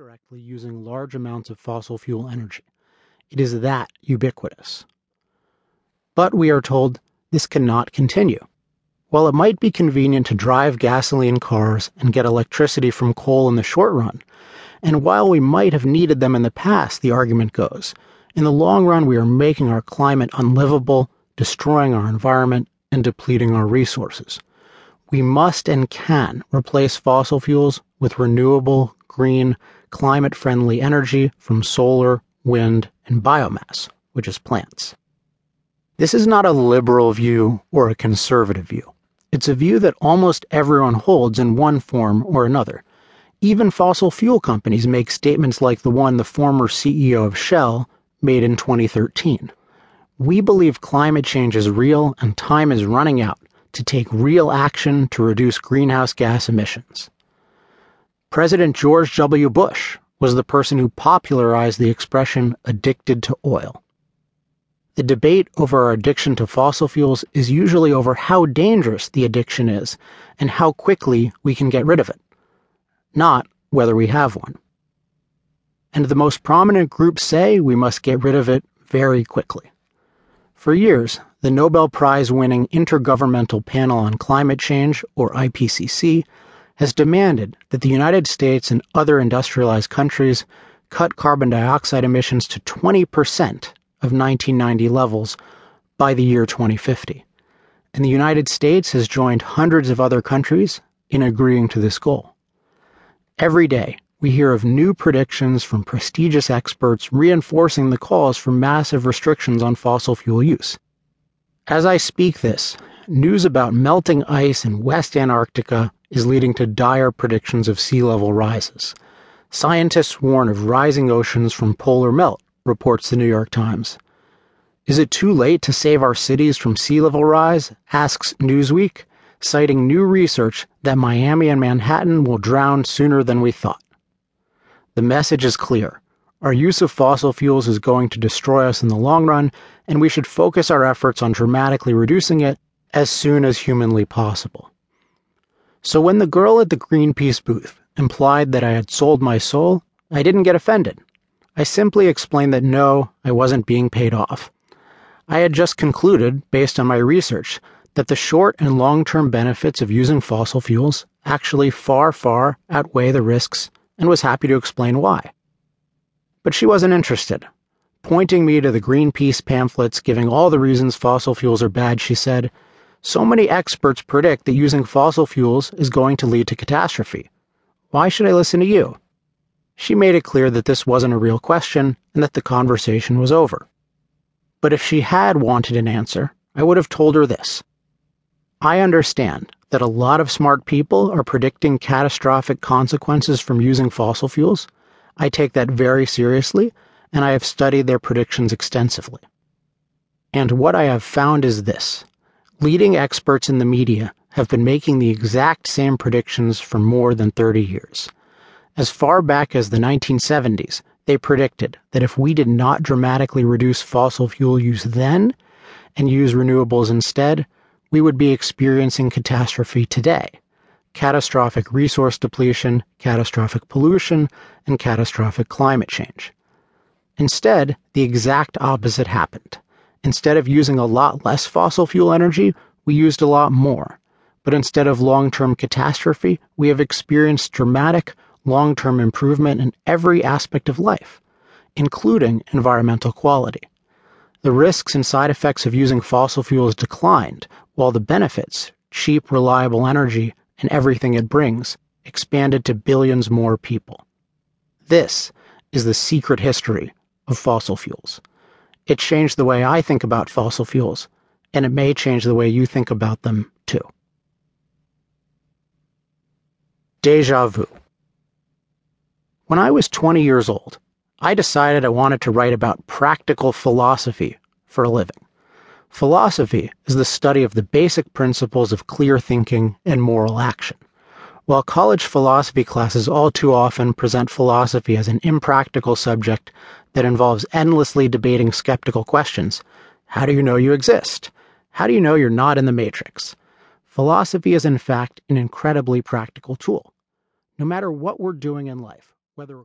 indirectly using large amounts of fossil fuel energy. It is that ubiquitous. But we are told this cannot continue. While it might be convenient to drive gasoline cars and get electricity from coal in the short run, and while we might have needed them in the past, the argument goes, in the long run we are making our climate unlivable, destroying our environment, and depleting our resources. We must and can replace fossil fuels with renewable, green, climate friendly energy from solar, wind, and biomass, which is plants. This is not a liberal view or a conservative view. It's a view that almost everyone holds in one form or another. Even fossil fuel companies make statements like the one the former CEO of Shell made in 2013. We believe climate change is real and time is running out to take real action to reduce greenhouse gas emissions. President George W. Bush was the person who popularized the expression addicted to oil. The debate over our addiction to fossil fuels is usually over how dangerous the addiction is and how quickly we can get rid of it, not whether we have one. And the most prominent groups say we must get rid of it very quickly. For years, the Nobel Prize winning Intergovernmental Panel on Climate Change, or IPCC, has demanded that the United States and other industrialized countries cut carbon dioxide emissions to 20% of 1990 levels by the year 2050. And the United States has joined hundreds of other countries in agreeing to this goal. Every day, we hear of new predictions from prestigious experts reinforcing the calls for massive restrictions on fossil fuel use. As I speak this, news about melting ice in West Antarctica is leading to dire predictions of sea level rises. Scientists warn of rising oceans from polar melt, reports the New York Times. Is it too late to save our cities from sea level rise? asks Newsweek, citing new research that Miami and Manhattan will drown sooner than we thought. The message is clear. Our use of fossil fuels is going to destroy us in the long run, and we should focus our efforts on dramatically reducing it as soon as humanly possible. So when the girl at the Greenpeace booth implied that I had sold my soul, I didn't get offended. I simply explained that no, I wasn't being paid off. I had just concluded, based on my research, that the short and long term benefits of using fossil fuels actually far, far outweigh the risks, and was happy to explain why. But she wasn't interested. Pointing me to the Greenpeace pamphlets giving all the reasons fossil fuels are bad, she said, So many experts predict that using fossil fuels is going to lead to catastrophe. Why should I listen to you? She made it clear that this wasn't a real question and that the conversation was over. But if she had wanted an answer, I would have told her this. I understand that a lot of smart people are predicting catastrophic consequences from using fossil fuels. I take that very seriously, and I have studied their predictions extensively. And what I have found is this leading experts in the media have been making the exact same predictions for more than 30 years. As far back as the 1970s, they predicted that if we did not dramatically reduce fossil fuel use then and use renewables instead, we would be experiencing catastrophe today catastrophic resource depletion, catastrophic pollution, and catastrophic climate change. Instead, the exact opposite happened. Instead of using a lot less fossil fuel energy, we used a lot more. But instead of long term catastrophe, we have experienced dramatic, long term improvement in every aspect of life, including environmental quality. The risks and side effects of using fossil fuels declined, while the benefits, cheap, reliable energy, and everything it brings, expanded to billions more people. This is the secret history of fossil fuels. It changed the way I think about fossil fuels, and it may change the way you think about them too. Deja vu. When I was 20 years old, I decided I wanted to write about practical philosophy for a living. Philosophy is the study of the basic principles of clear thinking and moral action. While college philosophy classes all too often present philosophy as an impractical subject that involves endlessly debating skeptical questions how do you know you exist? How do you know you're not in the matrix? Philosophy is, in fact, an incredibly practical tool. No matter what we're doing in life, whether